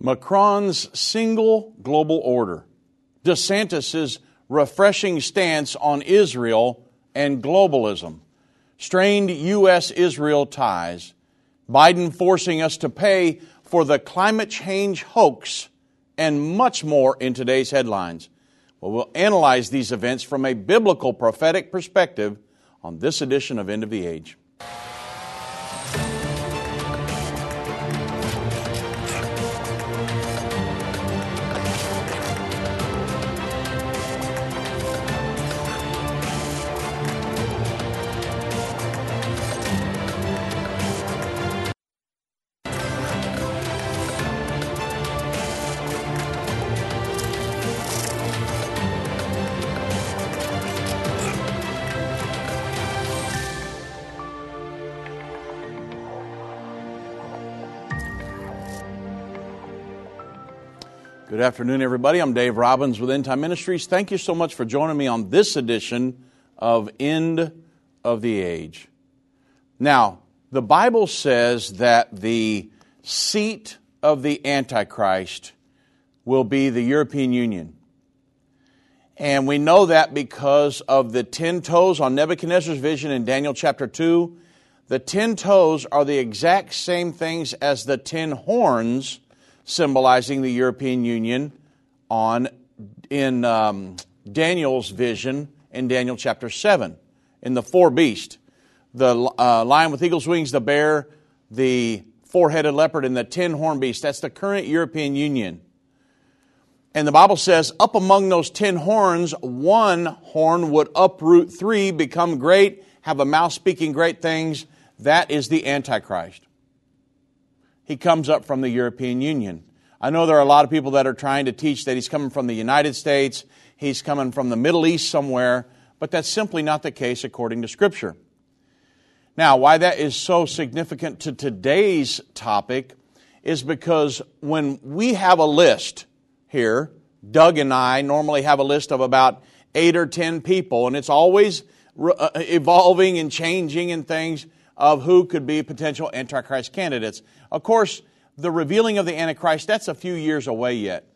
Macron's single global order, DeSantis' refreshing stance on Israel and globalism, strained U.S. Israel ties, Biden forcing us to pay for the climate change hoax, and much more in today's headlines. Well, we'll analyze these events from a biblical prophetic perspective on this edition of End of the Age. Afternoon, everybody. I'm Dave Robbins with End Time Ministries. Thank you so much for joining me on this edition of End of the Age. Now, the Bible says that the seat of the Antichrist will be the European Union. And we know that because of the ten toes on Nebuchadnezzar's vision in Daniel chapter 2. The ten toes are the exact same things as the ten horns symbolizing the European Union on in um, Daniel's vision in Daniel chapter 7 in the four beasts the uh, lion with eagle's wings, the bear, the four headed leopard, and the ten horn beast. That's the current European Union. And the Bible says, up among those ten horns, one horn would uproot three, become great, have a mouth speaking great things. That is the Antichrist he comes up from the European Union. I know there are a lot of people that are trying to teach that he's coming from the United States, he's coming from the Middle East somewhere, but that's simply not the case according to Scripture. Now, why that is so significant to today's topic is because when we have a list here, Doug and I normally have a list of about eight or ten people, and it's always uh, evolving and changing and things of who could be potential Antichrist candidates. Of course, the revealing of the Antichrist, that's a few years away yet.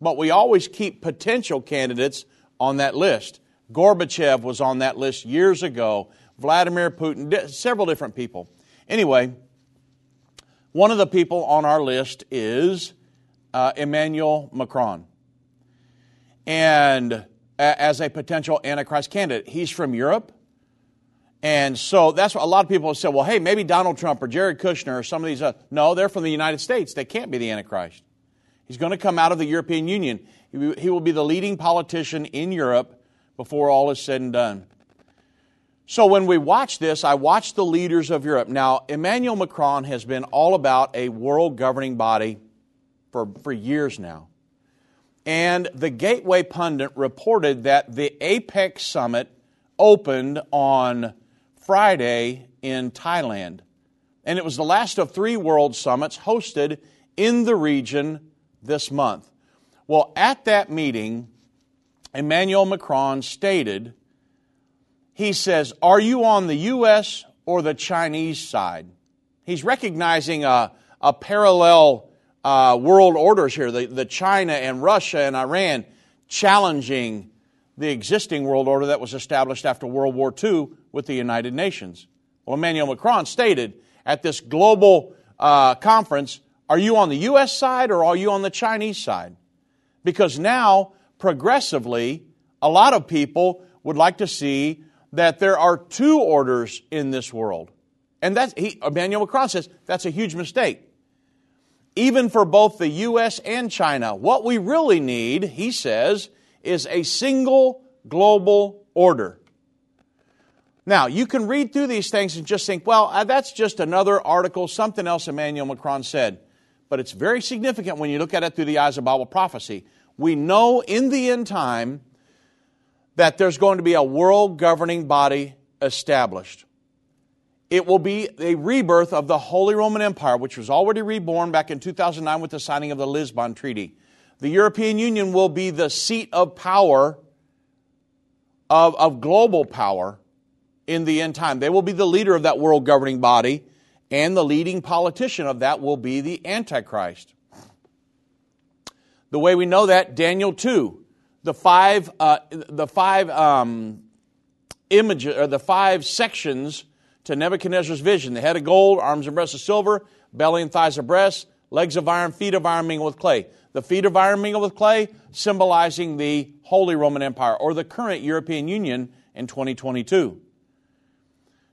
But we always keep potential candidates on that list. Gorbachev was on that list years ago, Vladimir Putin, several different people. Anyway, one of the people on our list is uh, Emmanuel Macron. And as a potential Antichrist candidate, he's from Europe. And so that's what a lot of people have said, well, hey, maybe Donald Trump or Jared Kushner or some of these. Uh, no, they're from the United States. They can't be the Antichrist. He's going to come out of the European Union. He will be the leading politician in Europe before all is said and done. So when we watch this, I watch the leaders of Europe. Now, Emmanuel Macron has been all about a world governing body for, for years now. And the Gateway Pundit reported that the APEC summit opened on Friday in Thailand. And it was the last of three world summits hosted in the region this month. Well, at that meeting, Emmanuel Macron stated, he says, Are you on the U.S. or the Chinese side? He's recognizing a, a parallel uh, world orders here, the, the China and Russia and Iran challenging the existing world order that was established after World War II with the United Nations. Well, Emmanuel Macron stated at this global uh, conference Are you on the U.S. side or are you on the Chinese side? Because now, progressively, a lot of people would like to see that there are two orders in this world. And that's, he, Emmanuel Macron says that's a huge mistake. Even for both the U.S. and China, what we really need, he says, is a single global order. Now, you can read through these things and just think, well, uh, that's just another article, something else Emmanuel Macron said. But it's very significant when you look at it through the eyes of Bible prophecy. We know in the end time that there's going to be a world governing body established. It will be a rebirth of the Holy Roman Empire, which was already reborn back in 2009 with the signing of the Lisbon Treaty. The European Union will be the seat of power, of, of global power in the end time. They will be the leader of that world governing body, and the leading politician of that will be the Antichrist. The way we know that, Daniel 2, the five, uh, the five um, images, or the five sections to Nebuchadnezzar's vision the head of gold, arms and breasts of silver, belly and thighs of brass, legs of iron, feet of iron mingled with clay. The feet of iron mingled with clay, symbolizing the Holy Roman Empire or the current European Union in 2022.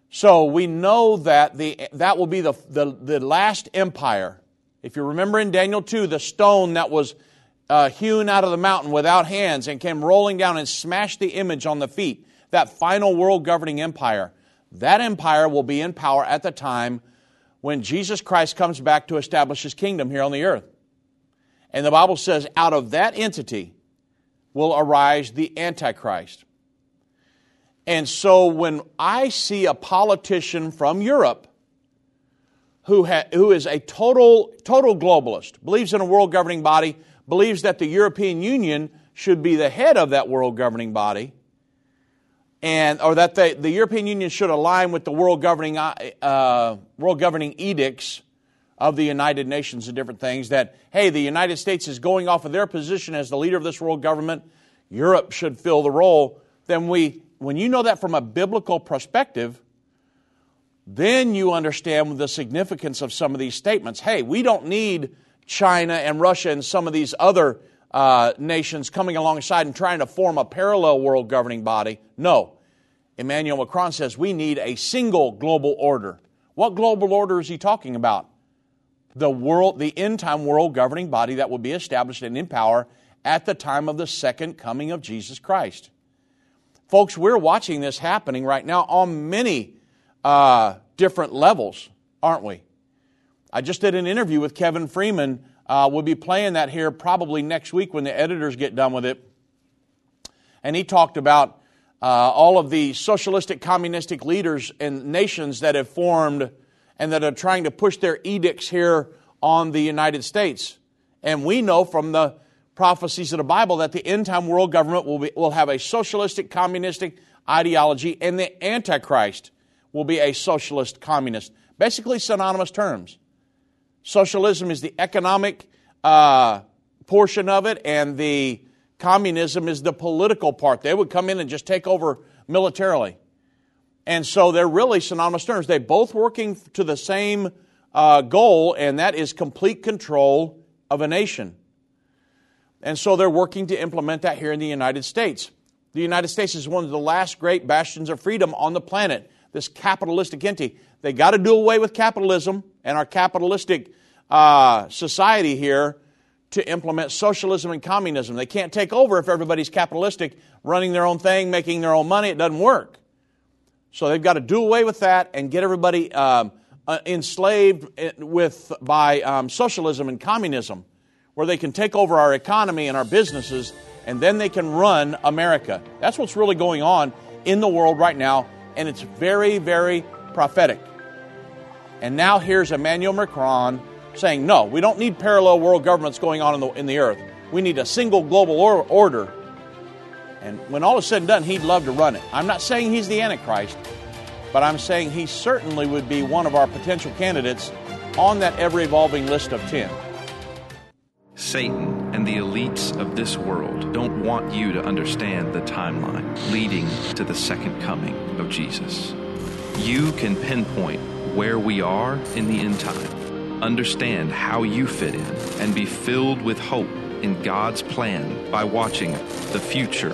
So we know that the, that will be the, the, the last empire. If you remember in Daniel 2, the stone that was uh, hewn out of the mountain without hands and came rolling down and smashed the image on the feet, that final world governing empire, that empire will be in power at the time when Jesus Christ comes back to establish his kingdom here on the earth. And the Bible says, out of that entity will arise the Antichrist. And so when I see a politician from Europe who, ha- who is a total, total globalist, believes in a world governing body, believes that the European Union should be the head of that world governing body, and or that the, the European Union should align with the world governing uh, world governing edicts of the United Nations and different things. That hey, the United States is going off of their position as the leader of this world government. Europe should fill the role. Then we, when you know that from a biblical perspective, then you understand the significance of some of these statements. Hey, we don't need China and Russia and some of these other uh, nations coming alongside and trying to form a parallel world governing body. No. Emmanuel Macron says we need a single global order. What global order is he talking about? The world, the end time world governing body that will be established and in power at the time of the second coming of Jesus Christ. Folks, we're watching this happening right now on many uh, different levels, aren't we? I just did an interview with Kevin Freeman. Uh, we'll be playing that here probably next week when the editors get done with it. And he talked about uh, all of the socialistic, communistic leaders and nations that have formed and that are trying to push their edicts here on the United States. And we know from the prophecies of the Bible that the end time world government will, be, will have a socialistic, communistic ideology, and the Antichrist will be a socialist communist. Basically, synonymous terms. Socialism is the economic uh, portion of it, and the communism is the political part. They would come in and just take over militarily. And so they're really synonymous terms. They're both working to the same uh, goal, and that is complete control of a nation. And so they're working to implement that here in the United States. The United States is one of the last great bastions of freedom on the planet, this capitalistic entity. They got to do away with capitalism and our capitalistic uh, society here to implement socialism and communism. They can't take over if everybody's capitalistic, running their own thing, making their own money. It doesn't work. So they've got to do away with that and get everybody um, uh, enslaved eh, with by um, socialism and communism where they can take over our economy and our businesses, and then they can run America. That's what's really going on in the world right now, and it's very, very prophetic. And now here's Emmanuel Macron saying, no, we don't need parallel world governments going on in the, in the earth. We need a single global or- order. And when all is said and done, he'd love to run it. I'm not saying he's the Antichrist, but I'm saying he certainly would be one of our potential candidates on that ever evolving list of 10. Satan and the elites of this world don't want you to understand the timeline leading to the second coming of Jesus. You can pinpoint where we are in the end time, understand how you fit in, and be filled with hope in God's plan by watching the future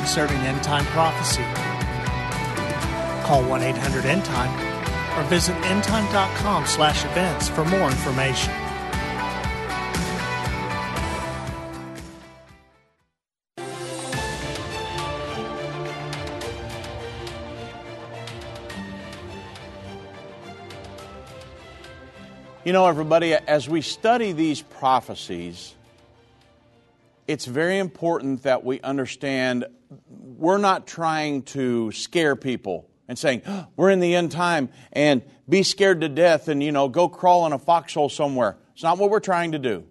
concerning end time prophecy. Call 1 800 End Time or visit endtime.com slash events for more information. You know, everybody, as we study these prophecies, it's very important that we understand we're not trying to scare people and saying, oh, we're in the end time and be scared to death and, you know, go crawl in a foxhole somewhere. It's not what we're trying to do.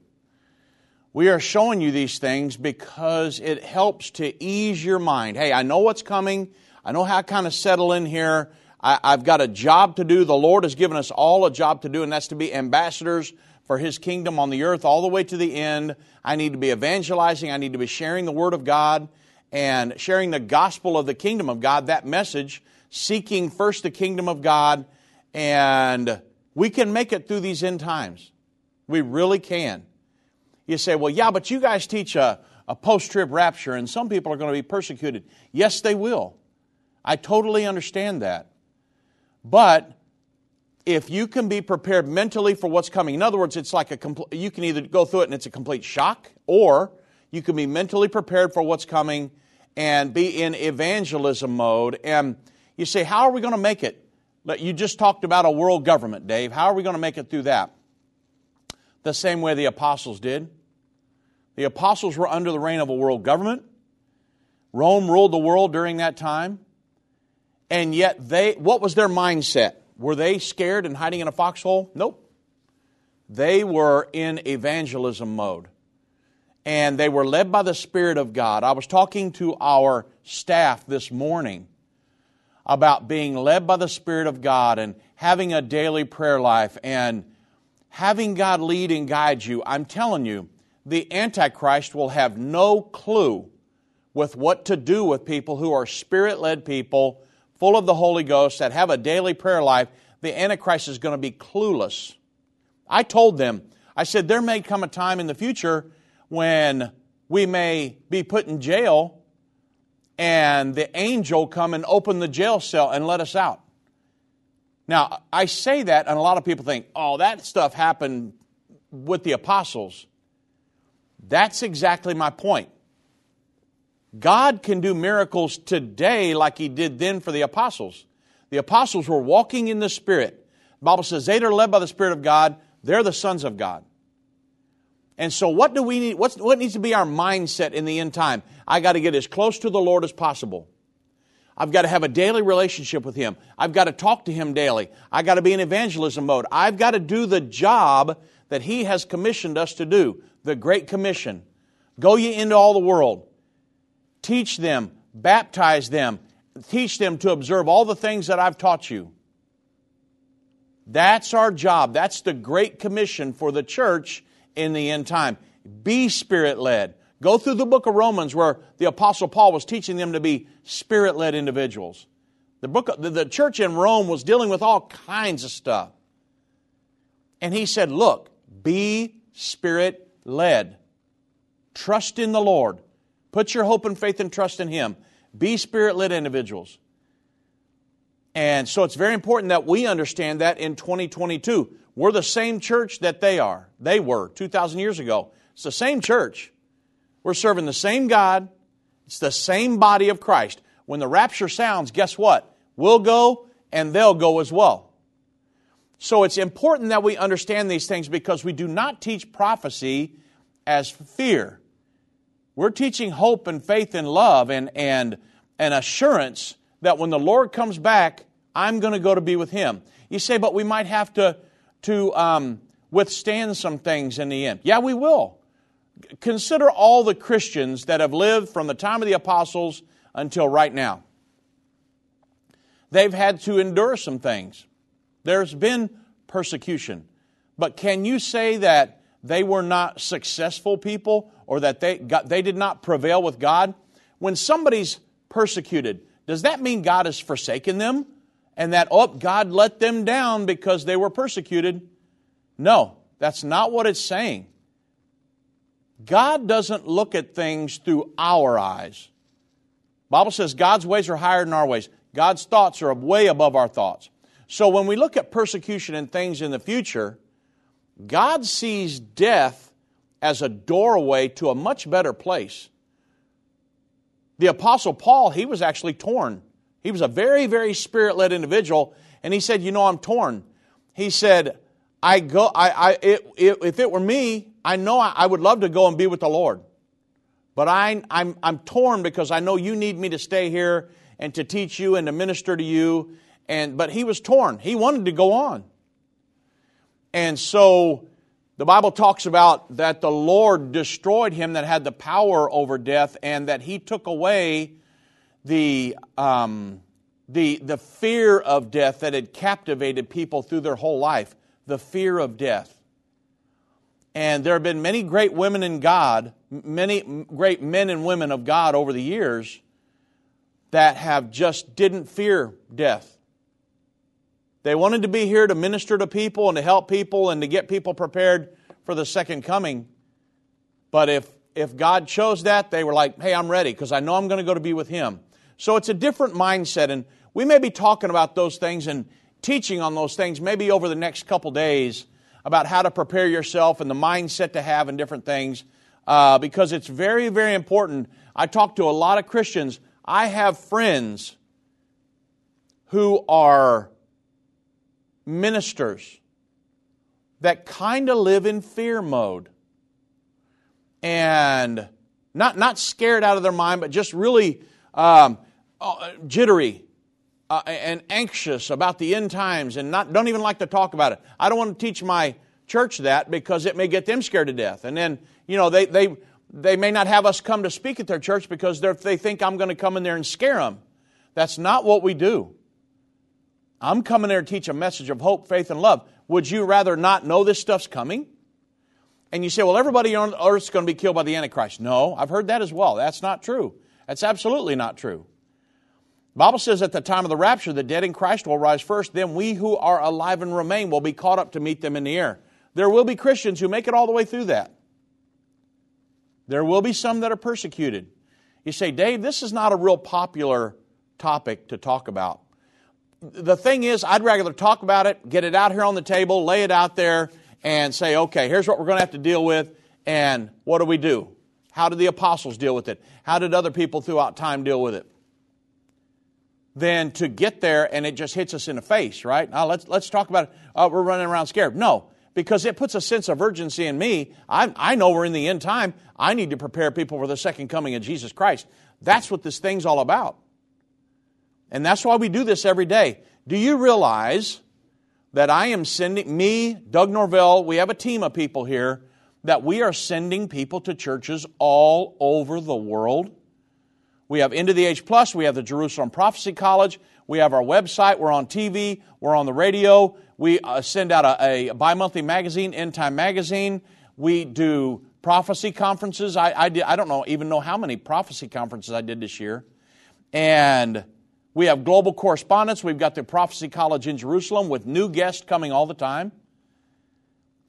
We are showing you these things because it helps to ease your mind. Hey, I know what's coming. I know how to kind of settle in here. I, have got a job to do. The Lord has given us all a job to do, and that's to be ambassadors for His kingdom on the earth all the way to the end. I need to be evangelizing. I need to be sharing the Word of God and sharing the gospel of the kingdom of God, that message, seeking first the kingdom of God, and we can make it through these end times. We really can. You say, well, yeah, but you guys teach a, a post trib rapture, and some people are going to be persecuted. Yes, they will. I totally understand that. But if you can be prepared mentally for what's coming, in other words, it's like a compl- you can either go through it and it's a complete shock, or you can be mentally prepared for what's coming and be in evangelism mode. And you say, How are we going to make it? You just talked about a world government, Dave. How are we going to make it through that? The same way the apostles did. The apostles were under the reign of a world government. Rome ruled the world during that time. And yet they what was their mindset? Were they scared and hiding in a foxhole? Nope. They were in evangelism mode. And they were led by the Spirit of God. I was talking to our staff this morning about being led by the Spirit of God and having a daily prayer life and having God lead and guide you. I'm telling you, the Antichrist will have no clue with what to do with people who are spirit led people full of the Holy Ghost, that have a daily prayer life, the Antichrist is going to be clueless. I told them, I said, there may come a time in the future when we may be put in jail and the angel come and open the jail cell and let us out. Now, I say that, and a lot of people think, oh, that stuff happened with the apostles. That's exactly my point. God can do miracles today like He did then for the apostles. The apostles were walking in the Spirit. The Bible says they are led by the Spirit of God, they're the sons of God. And so, what do we need? What's, what needs to be our mindset in the end time? I got to get as close to the Lord as possible. I've got to have a daily relationship with Him. I've got to talk to Him daily. I've got to be in evangelism mode. I've got to do the job that He has commissioned us to do the Great Commission. Go ye into all the world teach them, baptize them, teach them to observe all the things that I've taught you. That's our job. That's the Great Commission for the church in the end time. Be spirit led. Go through the book of Romans where the Apostle Paul was teaching them to be spirit led individuals. The, book, the, church in Rome was dealing with all kinds of stuff. And he said, Look, be spirit led. Trust in the Lord. Put your hope and faith and trust in Him. Be spirit led individuals. And so it's very important that we understand that in 2022. We're the same church that they are. They were 2,000 years ago. It's the same church. We're serving the same God. It's the same body of Christ. When the rapture sounds, guess what? We'll go and they'll go as well. So it's important that we understand these things because we do not teach prophecy as fear. We're teaching hope and faith and love and, and an assurance that when the Lord comes back, I'm going to go to be with Him. You say, but we might have to, to um, withstand some things in the end. Yeah, we will. Consider all the Christians that have lived from the time of the apostles until right now. They've had to endure some things. There's been persecution. But can you say that they were not successful people or that they, got, they did not prevail with God? When somebody's persecuted, does that mean God has forsaken them and that, oh, God let them down because they were persecuted? No, that's not what it's saying. God doesn't look at things through our eyes. Bible says God's ways are higher than our ways. God's thoughts are way above our thoughts. So when we look at persecution and things in the future, God sees death as a doorway to a much better place. The Apostle Paul, he was actually torn. He was a very, very spirit led individual, and he said, You know, I'm torn. He said, I go, I, I, it, it, if it were me, I know I, I, would love to go and be with the Lord. But I, I'm, I'm torn because I know you need me to stay here and to teach you and to minister to you. And, but he was torn. He wanted to go on. And so the Bible talks about that the Lord destroyed him that had the power over death and that he took away the, um, the, the fear of death that had captivated people through their whole life the fear of death. And there have been many great women in God, many great men and women of God over the years that have just didn't fear death. They wanted to be here to minister to people and to help people and to get people prepared for the second coming. But if, if God chose that, they were like, hey, I'm ready because I know I'm going to go to be with Him. So it's a different mindset. And we may be talking about those things and teaching on those things maybe over the next couple days about how to prepare yourself and the mindset to have and different things uh, because it's very, very important. I talk to a lot of Christians. I have friends who are ministers that kind of live in fear mode and not, not scared out of their mind, but just really um, uh, jittery uh, and anxious about the end times and not, don't even like to talk about it. I don't want to teach my church that because it may get them scared to death. And then, you know, they, they, they may not have us come to speak at their church because they think I'm going to come in there and scare them. That's not what we do. I'm coming there to teach a message of hope, faith, and love. Would you rather not know this stuff's coming? And you say, well, everybody on earth is going to be killed by the Antichrist. No, I've heard that as well. That's not true. That's absolutely not true. The Bible says at the time of the rapture, the dead in Christ will rise first. Then we who are alive and remain will be caught up to meet them in the air. There will be Christians who make it all the way through that. There will be some that are persecuted. You say, Dave, this is not a real popular topic to talk about. The thing is, I'd rather talk about it, get it out here on the table, lay it out there, and say, okay, here's what we're going to have to deal with, and what do we do? How did the apostles deal with it? How did other people throughout time deal with it? than to get there and it just hits us in the face, right? Now let's, let's talk about it. Uh, we're running around scared. No, because it puts a sense of urgency in me. I, I know we're in the end time. I need to prepare people for the second coming of Jesus Christ. That's what this thing's all about. And that's why we do this every day. Do you realize that I am sending, me, Doug Norvell, we have a team of people here, that we are sending people to churches all over the world? We have of the Age Plus. We have the Jerusalem Prophecy College. We have our website. We're on TV. We're on the radio. We uh, send out a, a bi monthly magazine, End Time Magazine. We do prophecy conferences. I, I, did, I don't know, even know how many prophecy conferences I did this year. And we have global correspondence. We've got the Prophecy College in Jerusalem with new guests coming all the time.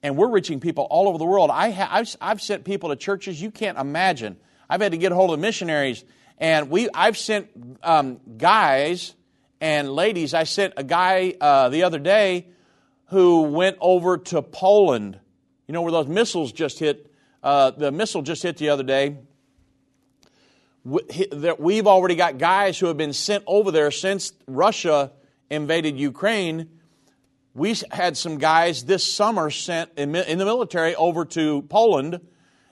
And we're reaching people all over the world. I ha- I've, sent people to churches you can't imagine. I've had to get a hold of missionaries and we, I've sent um, guys and ladies. I sent a guy uh, the other day who went over to Poland. You know where those missiles just hit? Uh, the missile just hit the other day. That we've already got guys who have been sent over there since Russia invaded Ukraine. We had some guys this summer sent in the military over to Poland,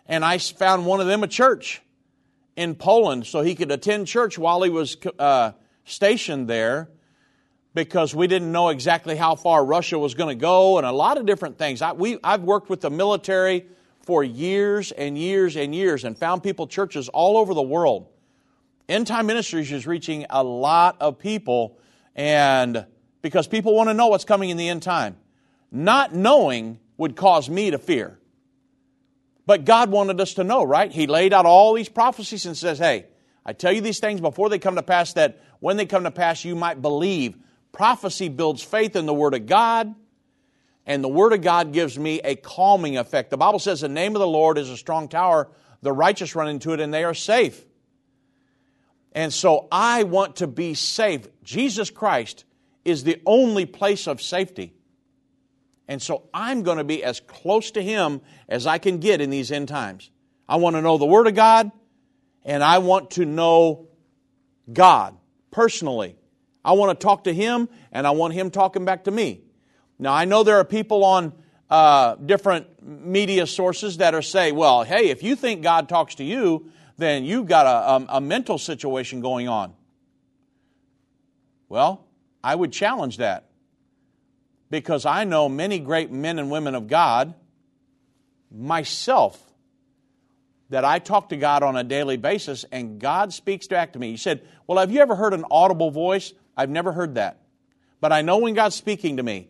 and I found one of them a church in Poland so he could attend church while he was uh, stationed there because we didn't know exactly how far Russia was going to go and a lot of different things. I, we, I've worked with the military for years and years and years and found people churches all over the world. End Time Ministries is reaching a lot of people, and because people want to know what's coming in the end time. Not knowing would cause me to fear. But God wanted us to know, right? He laid out all these prophecies and says, Hey, I tell you these things before they come to pass, that when they come to pass, you might believe. Prophecy builds faith in the Word of God, and the Word of God gives me a calming effect. The Bible says, The name of the Lord is a strong tower, the righteous run into it, and they are safe. And so I want to be safe. Jesus Christ is the only place of safety. And so I'm going to be as close to Him as I can get in these end times. I want to know the Word of God, and I want to know God personally. I want to talk to Him, and I want Him talking back to me. Now, I know there are people on uh, different media sources that are saying, well, hey, if you think God talks to you, then you've got a, a, a mental situation going on. Well, I would challenge that because I know many great men and women of God, myself, that I talk to God on a daily basis and God speaks back to me. He said, Well, have you ever heard an audible voice? I've never heard that. But I know when God's speaking to me.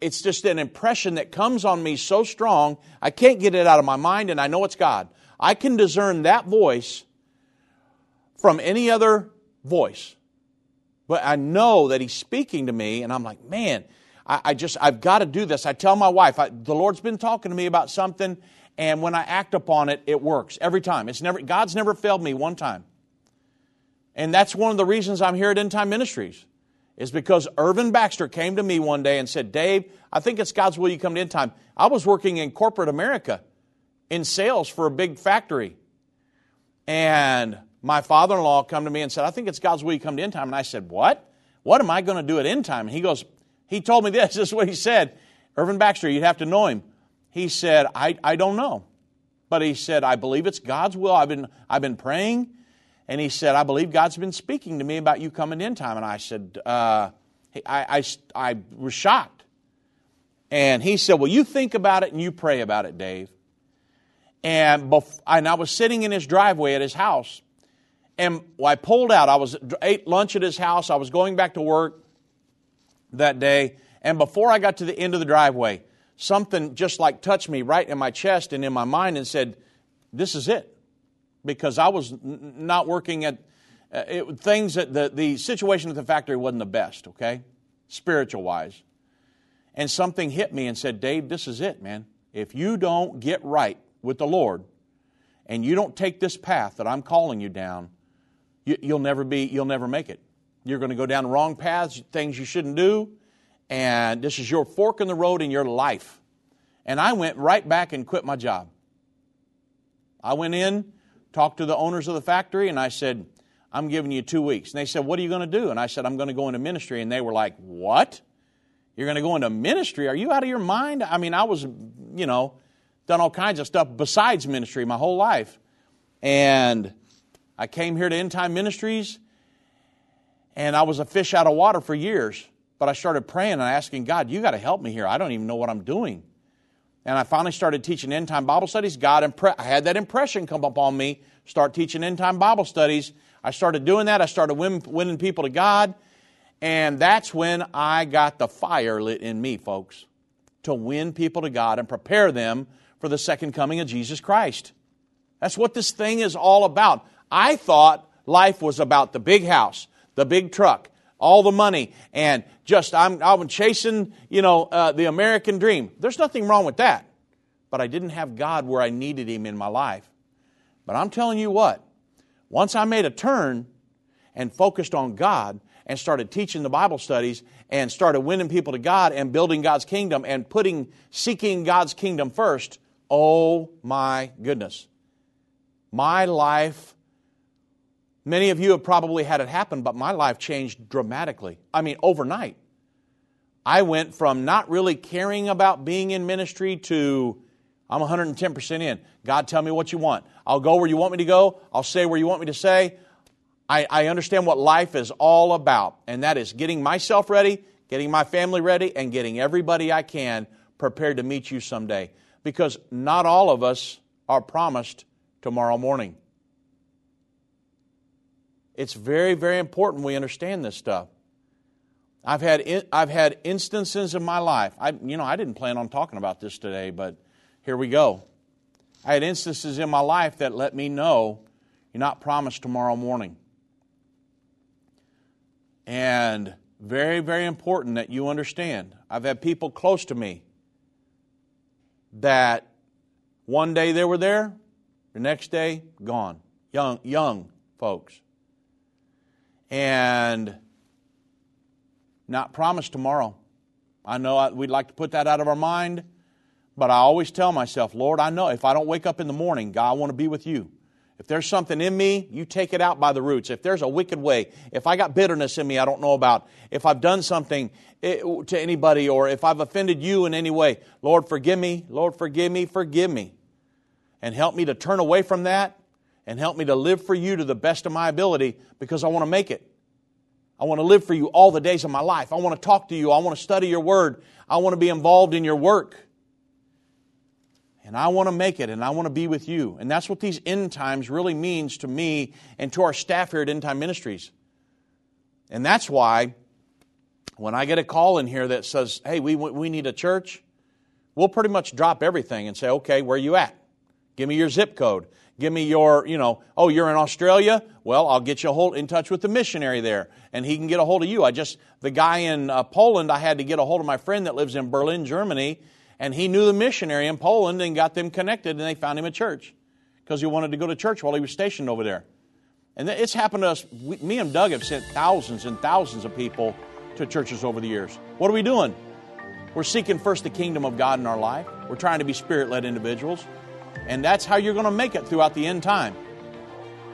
It's just an impression that comes on me so strong, I can't get it out of my mind, and I know it's God. I can discern that voice from any other voice. But I know that He's speaking to me, and I'm like, man, I, I just, I've got to do this. I tell my wife, I, the Lord's been talking to me about something, and when I act upon it, it works every time. It's never, God's never failed me one time. And that's one of the reasons I'm here at End Time Ministries is because Irvin Baxter came to me one day and said, Dave, I think it's God's will you come to end time. I was working in corporate America in sales for a big factory. And my father in law come to me and said, I think it's God's will you come to end time. And I said, What? What am I going to do at end time? And he goes, He told me this. This is what he said. Irvin Baxter, you'd have to know him. He said, I, I don't know. But he said, I believe it's God's will. I've been, I've been praying and he said, I believe God's been speaking to me about you coming in time. And I said, uh, I, I, I was shocked. And he said, Well, you think about it and you pray about it, Dave. And, bef- and I was sitting in his driveway at his house. And I pulled out. I was ate lunch at his house. I was going back to work that day. And before I got to the end of the driveway, something just like touched me right in my chest and in my mind and said, This is it because I was n- not working at uh, it, things that the, the situation at the factory wasn't the best, okay, spiritual wise. And something hit me and said, Dave, this is it, man. If you don't get right with the Lord and you don't take this path that I'm calling you down, you, you'll never be, you'll never make it. You're going to go down wrong paths, things you shouldn't do, and this is your fork in the road in your life. And I went right back and quit my job. I went in, talked to the owners of the factory, and I said, I'm giving you two weeks. And they said, What are you going to do? And I said, I'm going to go into ministry. And they were like, What? You're going to go into ministry? Are you out of your mind? I mean, I was, you know, done all kinds of stuff besides ministry my whole life. And I came here to End Time Ministries, and I was a fish out of water for years. But I started praying and asking God, You got to help me here. I don't even know what I'm doing and I finally started teaching end time Bible studies, God impre- I had that impression come upon me, start teaching end time Bible studies. I started doing that. I started win- winning people to God. And that's when I got the fire lit in me, folks, to win people to God and prepare them for the second coming of Jesus Christ. That's what this thing is all about. I thought life was about the big house, the big truck, all the money, and just I'm, I'm chasing, you know, uh, the American dream. There's nothing wrong with that. But I didn't have God where I needed Him in my life. But I'm telling you what, once I made a turn and focused on God and started teaching the Bible studies and started winning people to God and building God's kingdom and putting, seeking God's kingdom first, oh my goodness. My life Many of you have probably had it happen, but my life changed dramatically. I mean, overnight. I went from not really caring about being in ministry to I'm 110% in. God, tell me what you want. I'll go where you want me to go. I'll say where you want me to say. I, I understand what life is all about, and that is getting myself ready, getting my family ready, and getting everybody I can prepared to meet you someday. because not all of us are promised tomorrow morning. It's very, very important we understand this stuff. I've had, I've had instances in my life. I, you know, I didn't plan on talking about this today, but here we go. I had instances in my life that let me know you're not promised tomorrow morning. And very, very important that you understand. I've had people close to me that one day they were there, the next day gone. Young, young folks. And not promised tomorrow. I know we'd like to put that out of our mind, but I always tell myself, Lord, I know if I don't wake up in the morning, God, I want to be with you. If there's something in me, you take it out by the roots. If there's a wicked way, if I got bitterness in me I don't know about, if I've done something eh, to anybody or if I've offended you in any way, Lord, forgive me, Lord, forgive me, forgive me. And help me to turn away from that and help me to live for you to the best of my ability because I want to make it. I want to live for you all the days of my life. I want to talk to you. I want to study your word. I want to be involved in your work. And I want to make it and I want to be with you. And that's what these end times really means to me and to our staff here at End Time Ministries. And that's why when I get a call in here that says, hey, we, we need a church, we'll pretty much drop everything and say, okay, where are you at? Give me your zip code. Give me your, you know, oh, you're in Australia? Well, I'll get you a hold, in touch with the missionary there, and he can get a hold of you. I just, the guy in uh, Poland, I had to get a hold of my friend that lives in Berlin, Germany, and he knew the missionary in Poland and got them connected, and they found him a church because he wanted to go to church while he was stationed over there. And it's happened to us. We, me and Doug have sent thousands and thousands of people to churches over the years. What are we doing? We're seeking first the kingdom of God in our life. We're trying to be spirit led individuals. And that's how you're going to make it throughout the end time.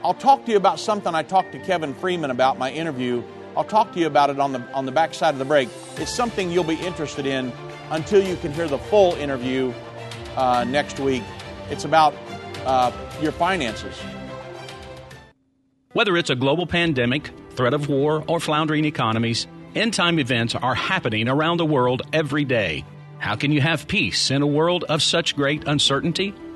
I'll talk to you about something I talked to Kevin Freeman about my interview. I'll talk to you about it on the on the back side of the break. It's something you'll be interested in until you can hear the full interview uh, next week. It's about uh, your finances. Whether it's a global pandemic, threat of war, or floundering economies, end time events are happening around the world every day. How can you have peace in a world of such great uncertainty?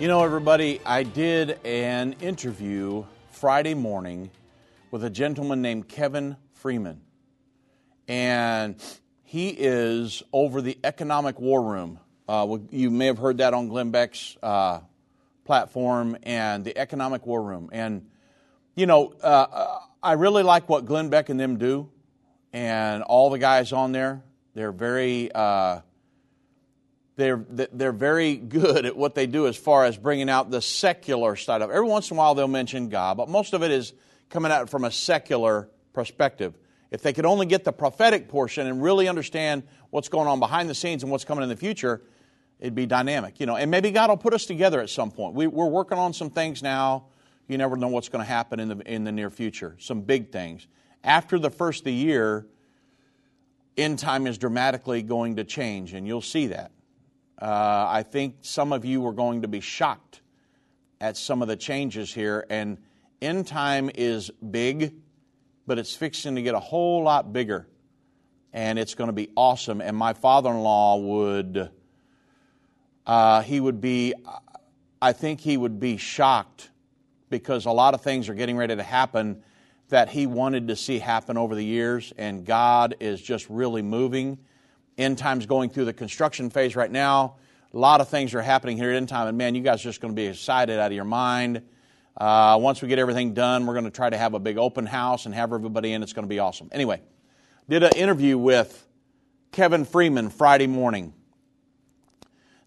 You know, everybody, I did an interview Friday morning with a gentleman named Kevin Freeman. And he is over the economic war room. Uh, you may have heard that on Glenn Beck's uh, platform and the economic war room. And, you know, uh, I really like what Glenn Beck and them do. And all the guys on there, they're very uh, they're, they're very good at what they do as far as bringing out the secular side of it. Every once in a while they'll mention God, but most of it is coming out from a secular perspective. If they could only get the prophetic portion and really understand what's going on behind the scenes and what's coming in the future, it'd be dynamic, you know. And maybe God will put us together at some point. We, we're working on some things now. You never know what's going to happen in the in the near future. Some big things. After the first of the year, end time is dramatically going to change, and you'll see that. Uh, I think some of you are going to be shocked at some of the changes here, and end time is big, but it's fixing to get a whole lot bigger, and it's going to be awesome. And my father-in-law would, uh, he would be, I think he would be shocked because a lot of things are getting ready to happen that he wanted to see happen over the years, and God is just really moving. End time's going through the construction phase right now. A lot of things are happening here at End Time, and man, you guys are just going to be excited out of your mind. Uh, once we get everything done, we're going to try to have a big open house and have everybody in. It's going to be awesome. Anyway, did an interview with Kevin Freeman Friday morning.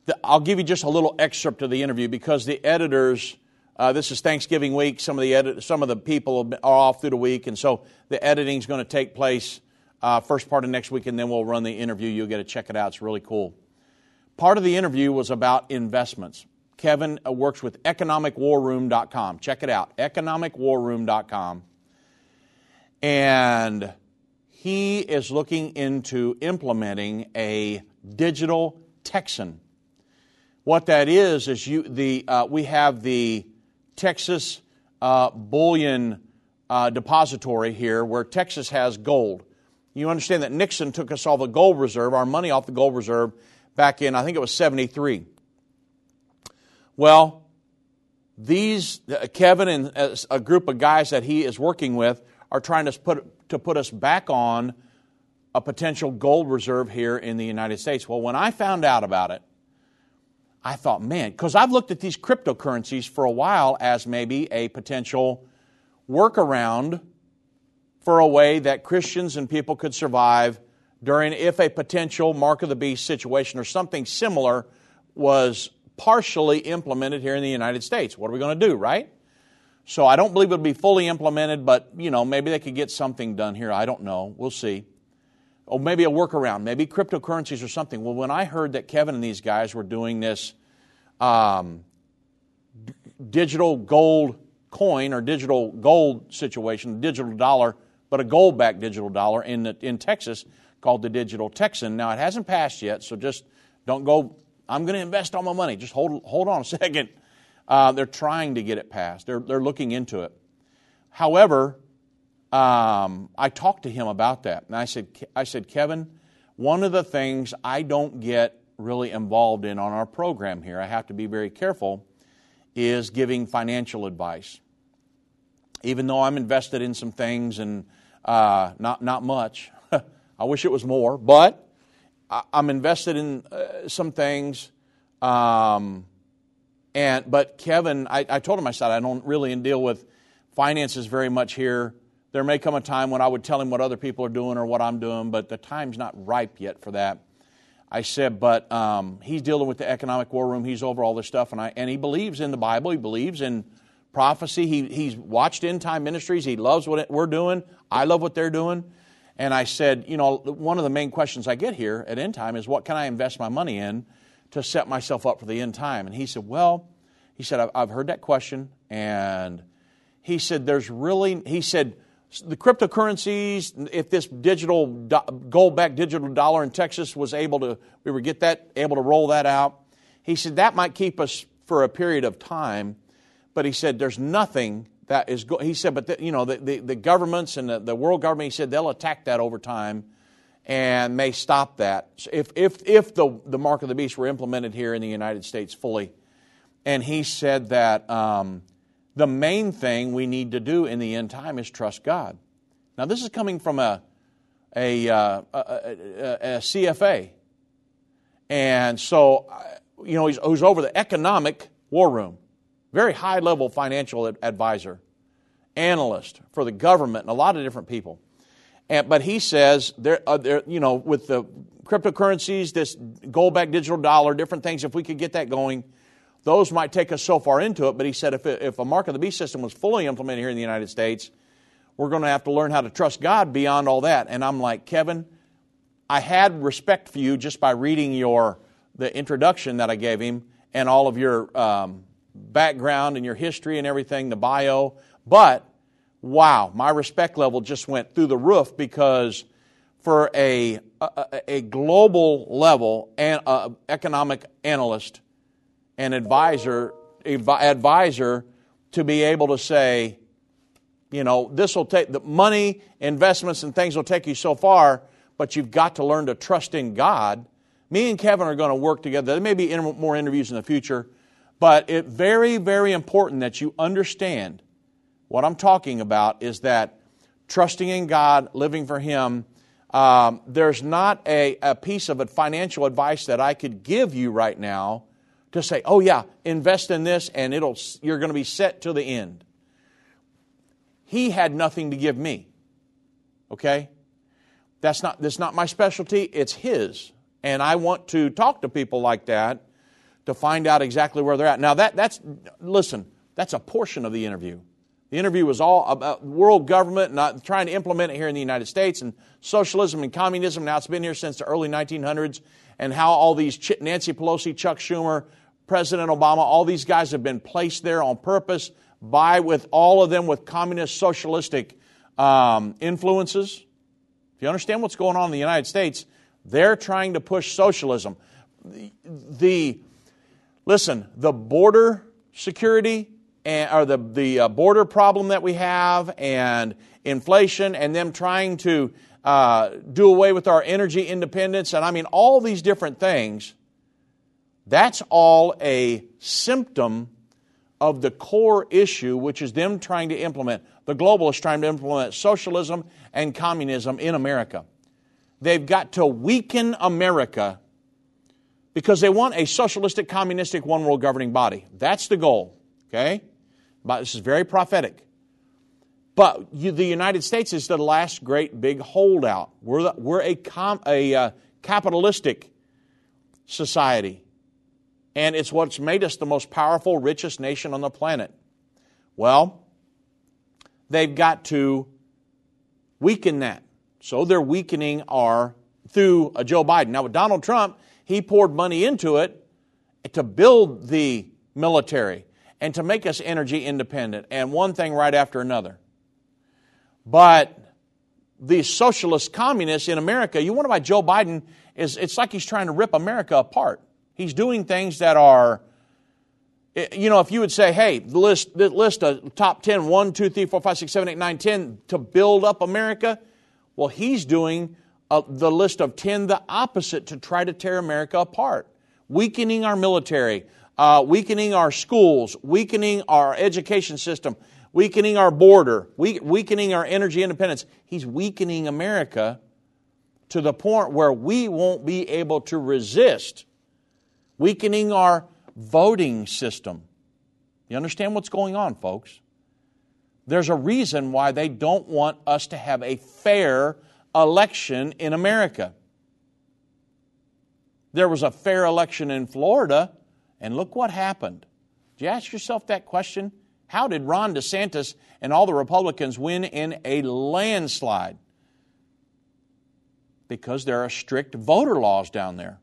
The, I'll give you just a little excerpt of the interview because the editors uh, this is Thanksgiving week. Some of the edit- some of the people are off through the week, and so the editing is going to take place uh, first part of next week, and then we'll run the interview. You'll get to check it out. It's really cool. Part of the interview was about investments. Kevin uh, works with economicwarroom.com. Check it out, economicwarroom.com. And he is looking into implementing a digital Texan. What that is is you the uh, we have the Texas uh, Bullion uh, Depository here, where Texas has gold. You understand that Nixon took us all the gold reserve, our money off the gold reserve, back in, I think it was 73. Well, these, uh, Kevin and uh, a group of guys that he is working with are trying to put, to put us back on a potential gold reserve here in the United States. Well, when I found out about it, I thought, man, because I've looked at these cryptocurrencies for a while as maybe a potential workaround for a way that Christians and people could survive during if a potential mark of the beast situation or something similar was partially implemented here in the United States. What are we going to do, right? So I don't believe it'll be fully implemented, but you know, maybe they could get something done here. I don't know. We'll see. Or maybe a workaround, maybe cryptocurrencies or something. Well, when I heard that Kevin and these guys were doing this um, d- digital gold coin or digital gold situation, digital dollar, but a gold backed digital dollar in, the, in Texas called the Digital Texan. Now, it hasn't passed yet, so just don't go, I'm going to invest all my money. Just hold, hold on a second. Uh, they're trying to get it passed, they're, they're looking into it. However, um, I talked to him about that, and I said, I said, Kevin, one of the things I don't get really involved in on our program here, I have to be very careful, is giving financial advice. Even though I'm invested in some things and uh, not not much, I wish it was more, but I'm invested in uh, some things. Um, and but Kevin, I, I told him I said I don't really deal with finances very much here there may come a time when I would tell him what other people are doing or what I'm doing, but the time's not ripe yet for that. I said, but um, he's dealing with the economic war room. He's over all this stuff, and, I, and he believes in the Bible. He believes in prophecy. He, he's watched end time ministries. He loves what we're doing. I love what they're doing. And I said, you know, one of the main questions I get here at end time is what can I invest my money in to set myself up for the end time? And he said, well, he said, I've, heard that question. And he said, there's really, he said, the cryptocurrencies, if this digital gold-backed digital dollar in Texas was able to, we would get that, able to roll that out. He said that might keep us for a period of time, but he said there's nothing that is. Go-. He said, but the, you know, the, the, the governments and the, the, world government, he said they'll attack that over time and may stop that so if if if the the mark of the beast were implemented here in the United States fully. And he said that. Um, the main thing we need to do in the end time is trust God. Now, this is coming from a, a, uh, a, a, a CFA. And so, you know, he's, he's, over the economic war room, very high level financial advisor, analyst for the government and a lot of different people. And, but he says, there, uh, there, you know, with the cryptocurrencies, this gold backed digital dollar, different things, if we could get that going, those might take us so far into it, but he said if, it, if a mark of the beast system was fully implemented here in the United States, we're going to have to learn how to trust God beyond all that. And I'm like, Kevin, I had respect for you just by reading your the introduction that I gave him and all of your um, background and your history and everything, the bio. But wow, my respect level just went through the roof because for a, a, a global level and economic analyst and advisor, advisor to be able to say, you know, this will take the money, investments, and things will take you so far, but you've got to learn to trust in God. Me and Kevin are going to work together. There may be more interviews in the future, but it's very, very important that you understand what I'm talking about is that trusting in God, living for Him, um, there's not a, a piece of financial advice that I could give you right now to say, oh yeah, invest in this and it'll, you're going to be set to the end. He had nothing to give me. Okay? That's not, that's not my specialty, it's his. And I want to talk to people like that to find out exactly where they're at. Now, that, that's, listen, that's a portion of the interview. The interview was all about world government, not trying to implement it here in the United States, and socialism and communism. Now it's been here since the early 1900s, and how all these Nancy Pelosi, Chuck Schumer, President Obama, all these guys have been placed there on purpose by with all of them with communist socialistic um, influences. If you understand what's going on in the United States, they're trying to push socialism. The, the listen, the border security and, or the, the uh, border problem that we have and inflation and them trying to uh, do away with our energy independence and I mean all these different things, that's all a symptom of the core issue, which is them trying to implement, the globalists trying to implement socialism and communism in America. They've got to weaken America because they want a socialistic, communistic, one world governing body. That's the goal. Okay? But this is very prophetic. But you, the United States is the last great big holdout. We're, the, we're a, com, a uh, capitalistic society. And it's what's made us the most powerful, richest nation on the planet. Well, they've got to weaken that. So they're weakening our, through uh, Joe Biden. Now, with Donald Trump, he poured money into it to build the military and to make us energy independent, and one thing right after another. But the socialist communists in America, you wonder why Joe Biden is, it's like he's trying to rip America apart. He's doing things that are, you know, if you would say, hey, list, the list a top 10, 1, 2, 3, 4, 5, 6, 7, 8, 9, 10 to build up America, well, he's doing a, the list of 10 the opposite to try to tear America apart, weakening our military, uh, weakening our schools, weakening our education system, weakening our border, weakening our energy independence. He's weakening America to the point where we won't be able to resist, weakening our voting system. You understand what's going on, folks? There's a reason why they don't want us to have a fair election in America. There was a fair election in Florida and look what happened. Do you ask yourself that question? How did Ron DeSantis and all the Republicans win in a landslide? Because there are strict voter laws down there.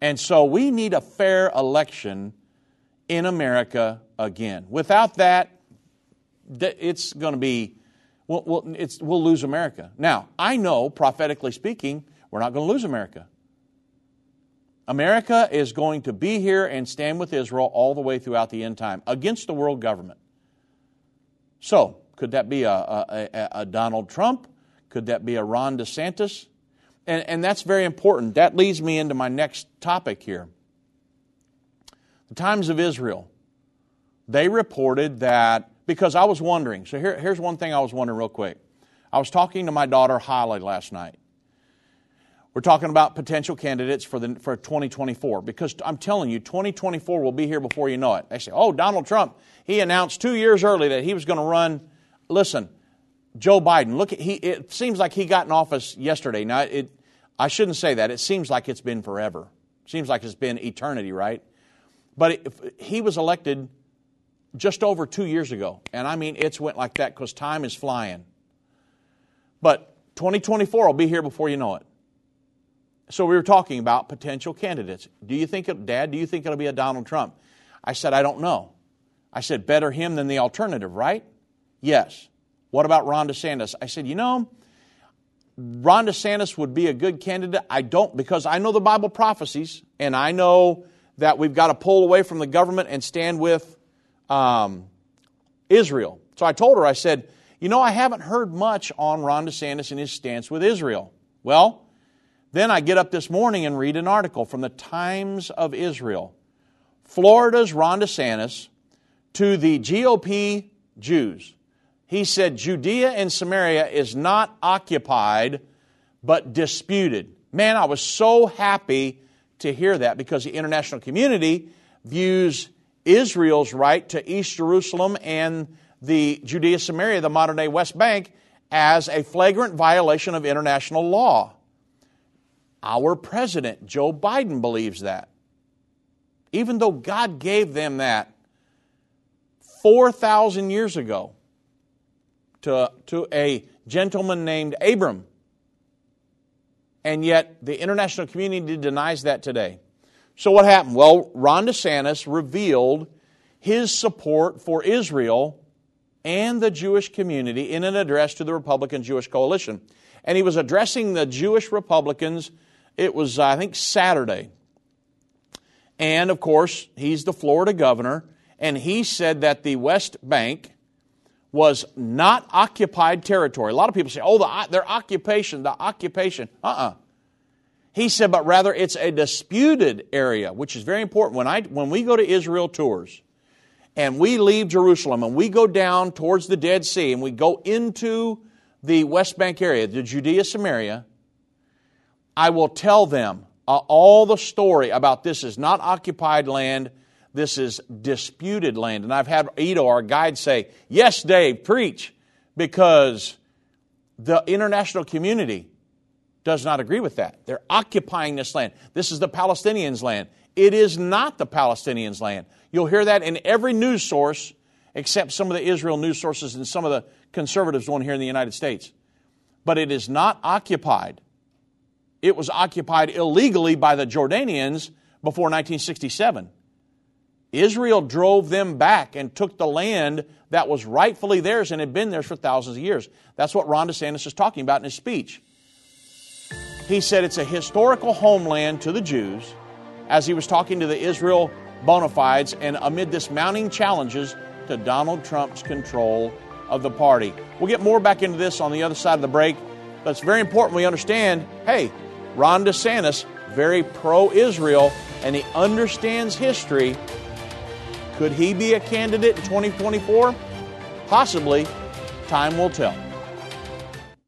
And so we need a fair election in America again. Without that, it's going to be, we'll, we'll, we'll lose America. Now, I know, prophetically speaking, we're not going to lose America. America is going to be here and stand with Israel all the way throughout the end time against the world government. So, could that be a, a, a Donald Trump? Could that be a Ron DeSantis? And, and that's very important. That leads me into my next topic here. The Times of Israel. They reported that, because I was wondering, so here, here's one thing I was wondering real quick. I was talking to my daughter Holly last night. We're talking about potential candidates for, the, for 2024 because I'm telling you, 2024 will be here before you know it. They say, oh, Donald Trump, he announced two years early that he was going to run. Listen, Joe Biden, look, at, he, it seems like he got in office yesterday. Now, it, I shouldn't say that. It seems like it's been forever. Seems like it's been eternity, right? But it, he was elected just over two years ago. And I mean, it's went like that because time is flying. But 2024 will be here before you know it. so we were talking about potential candidates. Do you think, it, Dad, do you think it'll be a Donald Trump? I said, I don't know. I said, better him than the alternative, right? Yes. What about Ron DeSantis? I said, you know, Ron DeSantis would be a good candidate. I don't, because I know the Bible prophecies, and I know that we've got to pull away from the government and stand with um, Israel. So I told her, I said, you know, I haven't heard much on Ron DeSantis and his stance with Israel. Well, then I get up this morning and read an article from the Times of Israel. Florida's Ron DeSantis to the GOP Jews. He said Judea and Samaria is not occupied, but disputed. Man, I was so happy to hear that because the international community views Israel's right to East Jerusalem and the Judea Samaria, the modern day West Bank, as a flagrant violation of international law. Our president, Joe Biden, believes that. Even though God gave them that 4,000 years ago to, to a gentleman named Abram. And yet the international community denies that today. So what happened? Well, Ron DeSantis revealed his support for Israel and the Jewish community in an address to the Republican Jewish Coalition. And he was addressing the Jewish Republicans, it was, I think, Saturday. And of course, he's the Florida governor, and he said that the West Bank was not occupied territory. A lot of people say, oh, the, their occupation, the occupation. Uh uh-uh. uh He said, but rather it's a disputed area, which is very important. When, I, when we go to Israel tours and we leave Jerusalem and we go down towards the Dead Sea and we go into the West Bank area, the Judea Samaria, I will tell them uh, all the story about this is not occupied land this is disputed land. And I've had Ito, our guide, say, Yes, Dave, preach, because the international community does not agree with that. They're occupying this land. This is the Palestinians' land. It is not the Palestinians' land. You'll hear that in every news source except some of the Israel news sources and some of the conservatives one here in the United States. But it is not occupied. It was occupied illegally by the Jordanians before 1967. Israel drove them back and took the land that was rightfully theirs and had been theirs for thousands of years. That's what Ron DeSantis is talking about in his speech. He said it's a historical homeland to the Jews as he was talking to the Israel bona fides and amid this mounting challenges to Donald Trump's control of the party. We'll get more back into this on the other side of the break, but it's very important we understand hey, Ron DeSantis, very pro Israel, and he understands history could he be a candidate in 2024? Possibly. Time will tell.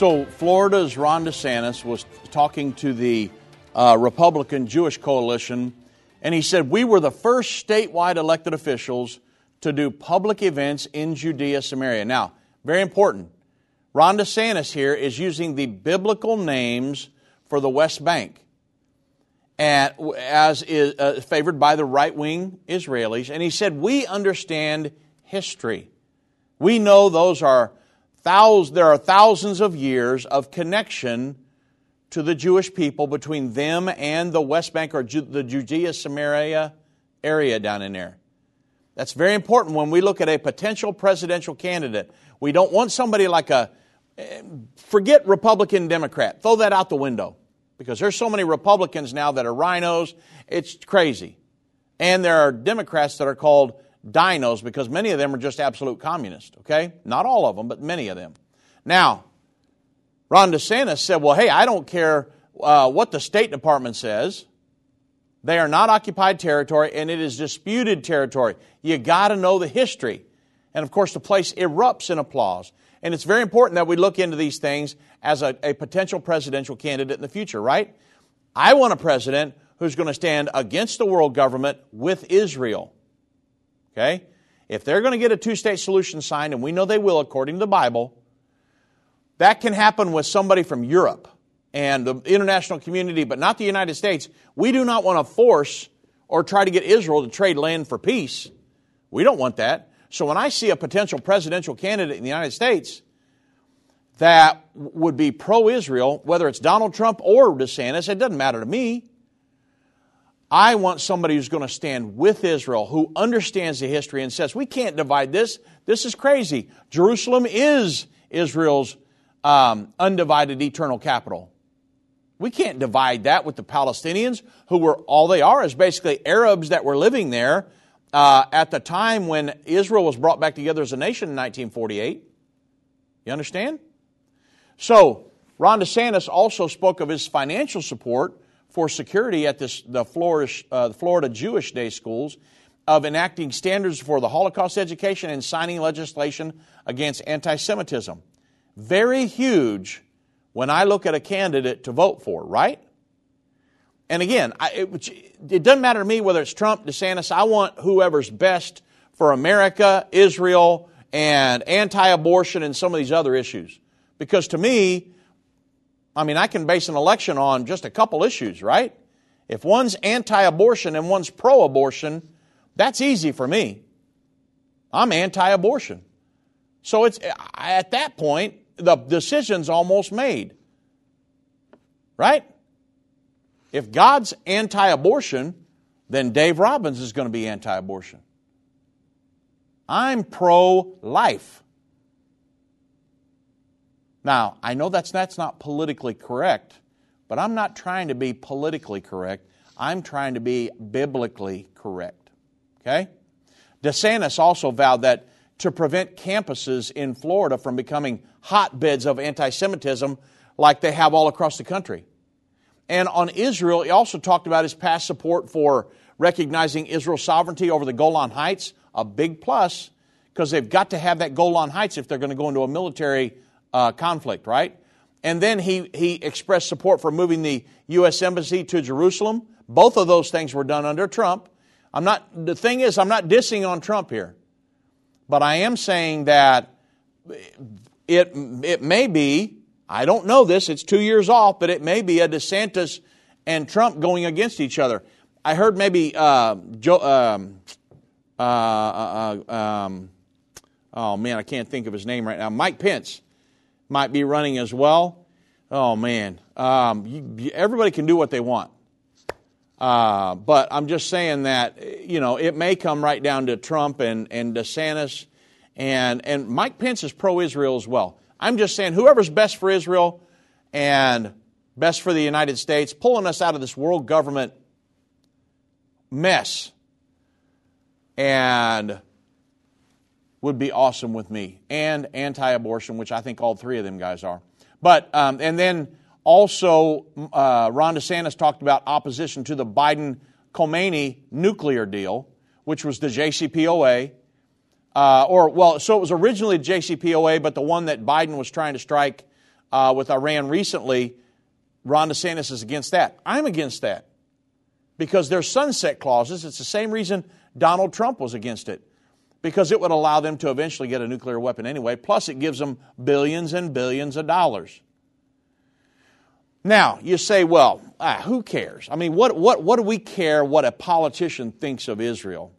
So, Florida's Ron DeSantis was talking to the uh, Republican Jewish coalition, and he said, We were the first statewide elected officials to do public events in Judea, Samaria. Now, very important. Ron DeSantis here is using the biblical names for the West Bank, and, as is uh, favored by the right wing Israelis. And he said, We understand history. We know those are thousands, there are thousands of years of connection to the Jewish people between them and the West Bank or Ju- the Judea Samaria area down in there. That's very important when we look at a potential presidential candidate. We don't want somebody like a, eh, forget Republican Democrat, throw that out the window because there's so many Republicans now that are rhinos, it's crazy. And there are Democrats that are called dinos because many of them are just absolute communists, okay? Not all of them, but many of them. Now, Ron DeSantis said, well, hey, I don't care uh, what the State Department says. They are not occupied territory and it is disputed territory. You got to know the history. And of course, the place erupts in applause. And it's very important that we look into these things as a, a potential presidential candidate in the future, right? I want a president who's going to stand against the world government with Israel. Okay? If they're going to get a two state solution signed, and we know they will according to the Bible, that can happen with somebody from Europe and the international community, but not the United States. We do not want to force or try to get Israel to trade land for peace. We don't want that. So when I see a potential presidential candidate in the United States that would be pro Israel, whether it's Donald Trump or DeSantis, it doesn't matter to me. I want somebody who's going to stand with Israel, who understands the history and says, we can't divide this. This is crazy. Jerusalem is Israel's um, undivided eternal capital. We can't divide that with the Palestinians, who were all they are is basically Arabs that were living there uh, at the time when Israel was brought back together as a nation in 1948. You understand? So, Ron DeSantis also spoke of his financial support for security at this, the Florida, uh, Florida Jewish Day schools of enacting standards for the Holocaust education and signing legislation against anti Semitism. Very huge when I look at a candidate to vote for, right? And again, I, it, it doesn't matter to me whether it's Trump, DeSantis. I want whoever's best for America, Israel, and anti abortion and some of these other issues. Because to me, I mean, I can base an election on just a couple issues, right? If one's anti abortion and one's pro abortion, that's easy for me. I'm anti abortion. So it's at that point, the decision's almost made. Right? If God's anti abortion, then Dave Robbins is going to be anti abortion. I'm pro life. Now, I know that's, that's not politically correct, but I'm not trying to be politically correct. I'm trying to be biblically correct. Okay? DeSantis also vowed that to prevent campuses in Florida from becoming hotbeds of anti Semitism like they have all across the country. And on Israel, he also talked about his past support for recognizing Israel's sovereignty over the Golan Heights, a big plus, because they've got to have that Golan Heights if they're going to go into a military uh, conflict, right? And then he, he expressed support for moving the U.S. Embassy to Jerusalem. Both of those things were done under Trump. I'm not, the thing is, I'm not dissing on Trump here. But I am saying that it, it may be, I don't know this, it's two years off, but it may be a DeSantis and Trump going against each other. I heard maybe uh, Joe, um, uh, uh, um, oh man, I can't think of his name right now. Mike Pence might be running as well. Oh man, um, you, everybody can do what they want. Uh, but I'm just saying that, you know, it may come right down to Trump and, and DeSantis. And, and Mike Pence is pro Israel as well. I'm just saying, whoever's best for Israel and best for the United States, pulling us out of this world government mess, and would be awesome with me. And anti abortion, which I think all three of them guys are. But, um, and then also, uh, Ron DeSantis talked about opposition to the Biden Khomeini nuclear deal, which was the JCPOA. Uh, or, well, so it was originally JCPOA, but the one that Biden was trying to strike uh, with Iran recently, Ron DeSantis is against that. I'm against that because there's sunset clauses. It's the same reason Donald Trump was against it because it would allow them to eventually get a nuclear weapon anyway. Plus, it gives them billions and billions of dollars. Now, you say, well, ah, who cares? I mean, what, what, what do we care what a politician thinks of Israel?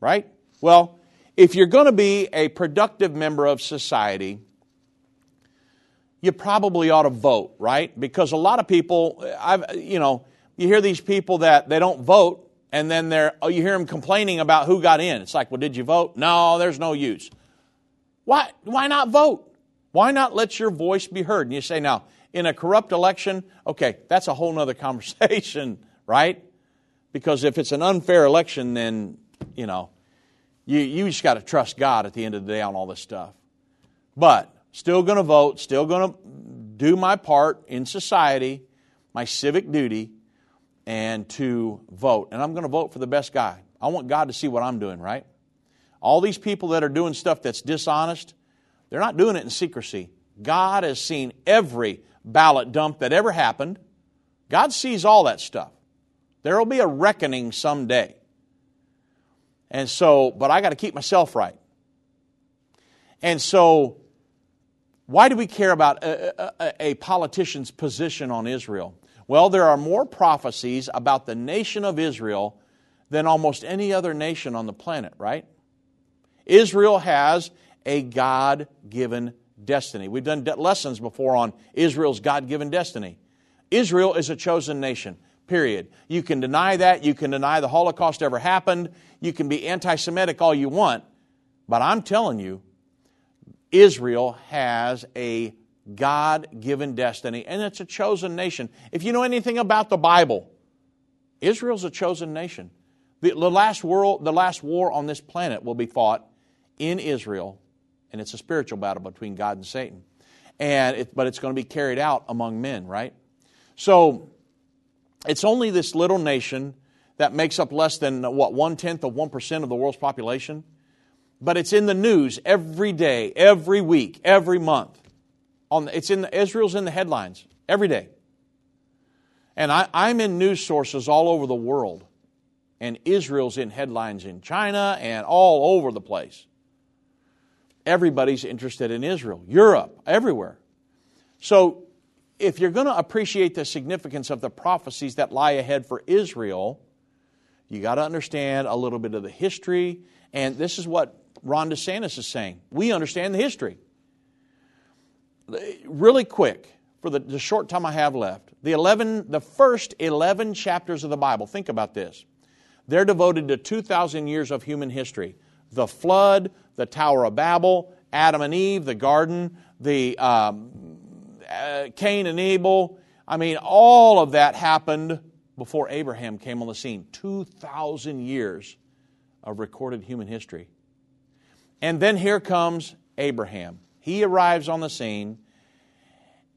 Right? Well, if you're going to be a productive member of society, you probably ought to vote, right? Because a lot of people, I've, you know, you hear these people that they don't vote and then they're, oh, you hear them complaining about who got in. It's like, well, did you vote? No, there's no use. Why, why not vote? Why not let your voice be heard? And you say, now, in a corrupt election, okay, that's a whole other conversation, right? Because if it's an unfair election, then, you know, you, you just got to trust God at the end of the day on all this stuff. But still going to vote, still going to do my part in society, my civic duty, and to vote. And I'm going to vote for the best guy. I want God to see what I'm doing, right? All these people that are doing stuff that's dishonest, they're not doing it in secrecy. God has seen every ballot dump that ever happened. God sees all that stuff. There will be a reckoning someday. And so, but I got to keep myself right. And so, why do we care about a, a, a, politician's position on Israel? Well, there are more prophecies about the nation of Israel than almost any other nation on the planet, right? Israel has a God given destiny. We've done lessons before on Israel's God given destiny. Israel is a chosen nation, period. You can deny that. You can deny the Holocaust ever happened. You can be anti Semitic all you want. But I'm telling you, Israel has a God given destiny, and it's a chosen nation. If you know anything about the Bible, Israel's a chosen nation. The, the, last world, the last war on this planet will be fought in Israel, and it's a spiritual battle between God and Satan. And it, but it's going to be carried out among men, right? So it's only this little nation that makes up less than what one tenth of one percent of the world's population, but it's in the news every day, every week, every month. On it's in the, Israel's in the headlines every day. And I, I'm in news sources all over the world, and Israel's in headlines in China and all over the place. Everybody's interested in Israel, Europe, everywhere. So, if you're going to appreciate the significance of the prophecies that lie ahead for Israel, you got to understand a little bit of the history. And this is what Ron DeSantis is saying. We understand the history. Really quick, for the, the short time I have left, the 11, the first 11 chapters of the Bible, think about this. They're devoted to 2,000 years of human history the flood, the Tower of Babel, Adam and Eve, the garden, the um, uh, Cain and Abel. I mean, all of that happened before Abraham came on the scene. 2,000 years of recorded human history. And then here comes Abraham. He arrives on the scene.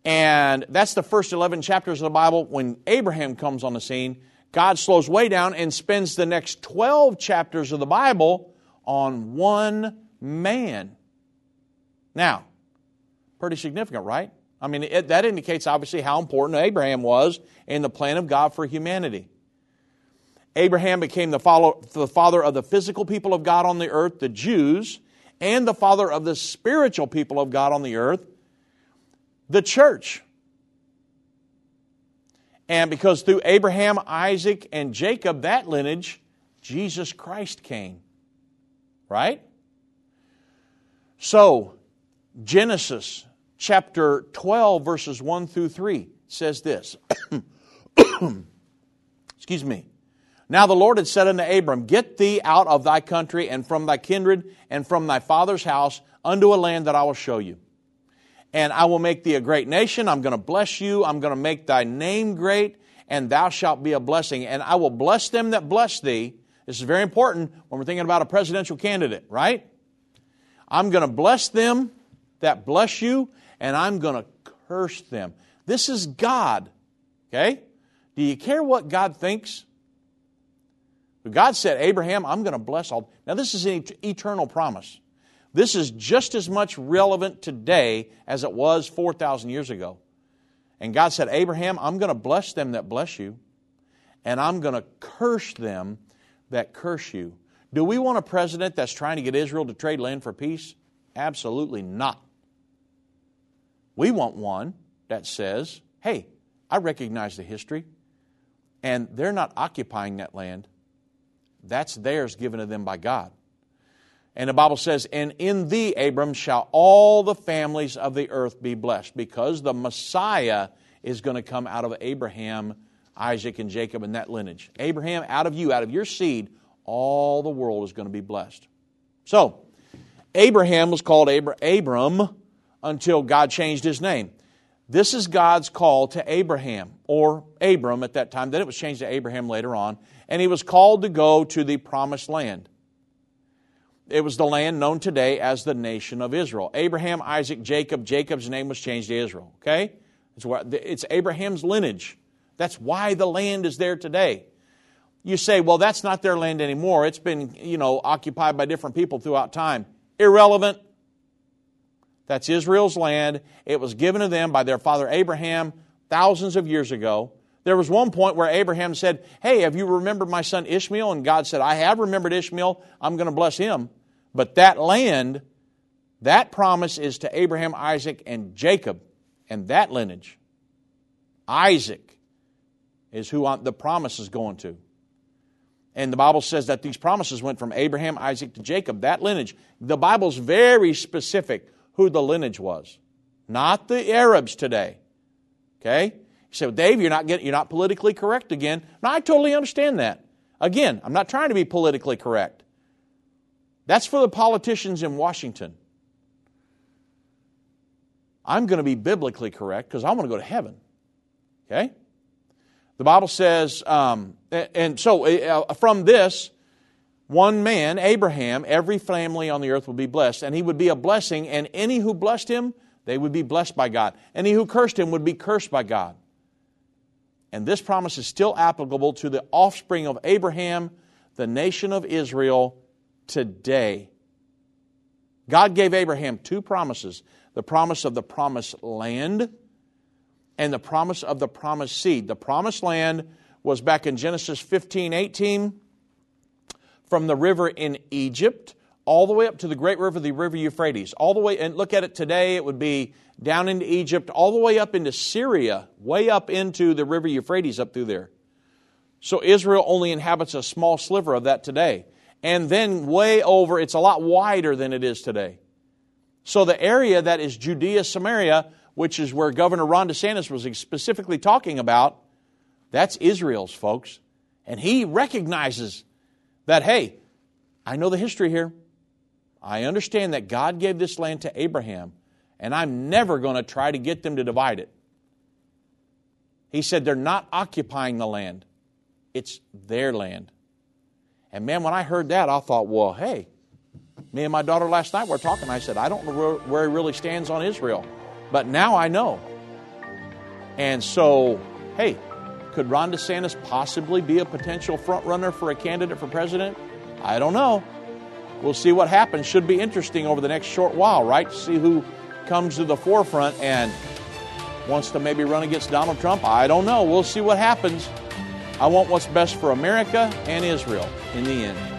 And that's the first 11 chapters of the Bible. When Abraham comes on the scene, God slows way down and spends the next 12 chapters of the Bible on one man. Now, pretty significant, right? I mean, it, that indicates obviously how important Abraham was in the plan of God for humanity. Abraham became the, follow, the father of the physical people of God on the earth, the Jews, and the father of the spiritual people of God on the earth, the church. And because through Abraham, Isaac, and Jacob, that lineage, Jesus Christ came. Right? So, Genesis chapter 12, verses 1 through 3 says this. Excuse me. Now the Lord had said unto Abram, Get thee out of thy country and from thy kindred and from thy father's house unto a land that I will show you. And I will make thee a great nation. I'm going to bless you. I'm going to make thy name great, and thou shalt be a blessing. And I will bless them that bless thee. This is very important when we're thinking about a presidential candidate, right? I'm going to bless them that bless you, and I'm going to curse them. This is God. Okay? Do you care what God thinks? God said, Abraham, I'm going to bless all. Now, this is an eternal promise. This is just as much relevant today as it was 4,000 years ago. And God said, Abraham, I'm going to bless them that bless you, and I'm going to curse them that curse you. Do we want a president that's trying to get Israel to trade land for peace? Absolutely not. We want one that says, hey, I recognize the history, and they're not occupying that land. That's theirs given to them by God. And the Bible says, And in thee, Abram, shall all the families of the earth be blessed, because the Messiah is going to come out of Abraham, Isaac, and Jacob and that lineage. Abraham, out of you, out of your seed, all the world is going to be blessed. So, Abraham was called Abra- Abram until God changed his name. This is God's call to Abraham, or Abram at that time. Then it was changed to Abraham later on. And he was called to go to the promised land. It was the land known today as the nation of Israel. Abraham, Isaac, Jacob. Jacob's name was changed to Israel. Okay? It's, it's Abraham's lineage. That's why the land is there today. You say, well, that's not their land anymore. It's been, you know, occupied by different people throughout time. Irrelevant. That's Israel's land. It was given to them by their father Abraham thousands of years ago. There was one point where Abraham said, Hey, have you remembered my son Ishmael? And God said, I have remembered Ishmael. I'm going to bless him. But that land, that promise is to Abraham, Isaac, and Jacob, and that lineage. Isaac is who the promise is going to. And the Bible says that these promises went from Abraham, Isaac to Jacob, that lineage. The Bible's very specific who the lineage was, not the Arabs today. Okay? You say, well, Dave, you're not, getting, you're not politically correct again. No, I totally understand that. Again, I'm not trying to be politically correct. That's for the politicians in Washington. I'm going to be biblically correct because I want to go to heaven. Okay? The Bible says, um, and so from this, one man, Abraham, every family on the earth will be blessed, and he would be a blessing, and any who blessed him, they would be blessed by God. Any who cursed him would be cursed by God. And this promise is still applicable to the offspring of Abraham, the nation of Israel, today. God gave Abraham two promises the promise of the promised land and the promise of the promised seed. The promised land was back in Genesis 15 18 from the river in Egypt all the way up to the great river, the river Euphrates. All the way, and look at it today, it would be down into Egypt, all the way up into Syria, way up into the river Euphrates up through there. So Israel only inhabits a small sliver of that today. And then way over, it's a lot wider than it is today. So the area that is Judea, Samaria, which is where Governor Ron DeSantis was specifically talking about, that's Israel's, folks. And he recognizes that, hey, I know the history here. I understand that God gave this land to Abraham, and I'm never going to try to get them to divide it. He said they're not occupying the land, it's their land. And man, when I heard that, I thought, well, hey, me and my daughter last night were talking. I said, I don't know where, he really stands on Israel, but now I know. And so, hey, could Ron DeSantis possibly be a potential front runner for a candidate for president? I don't know. We'll see what happens. Should be interesting over the next short while, right? See who comes to the forefront and wants to maybe run against Donald Trump. I don't know. We'll see what happens. I want what's best for America and Israel in the end.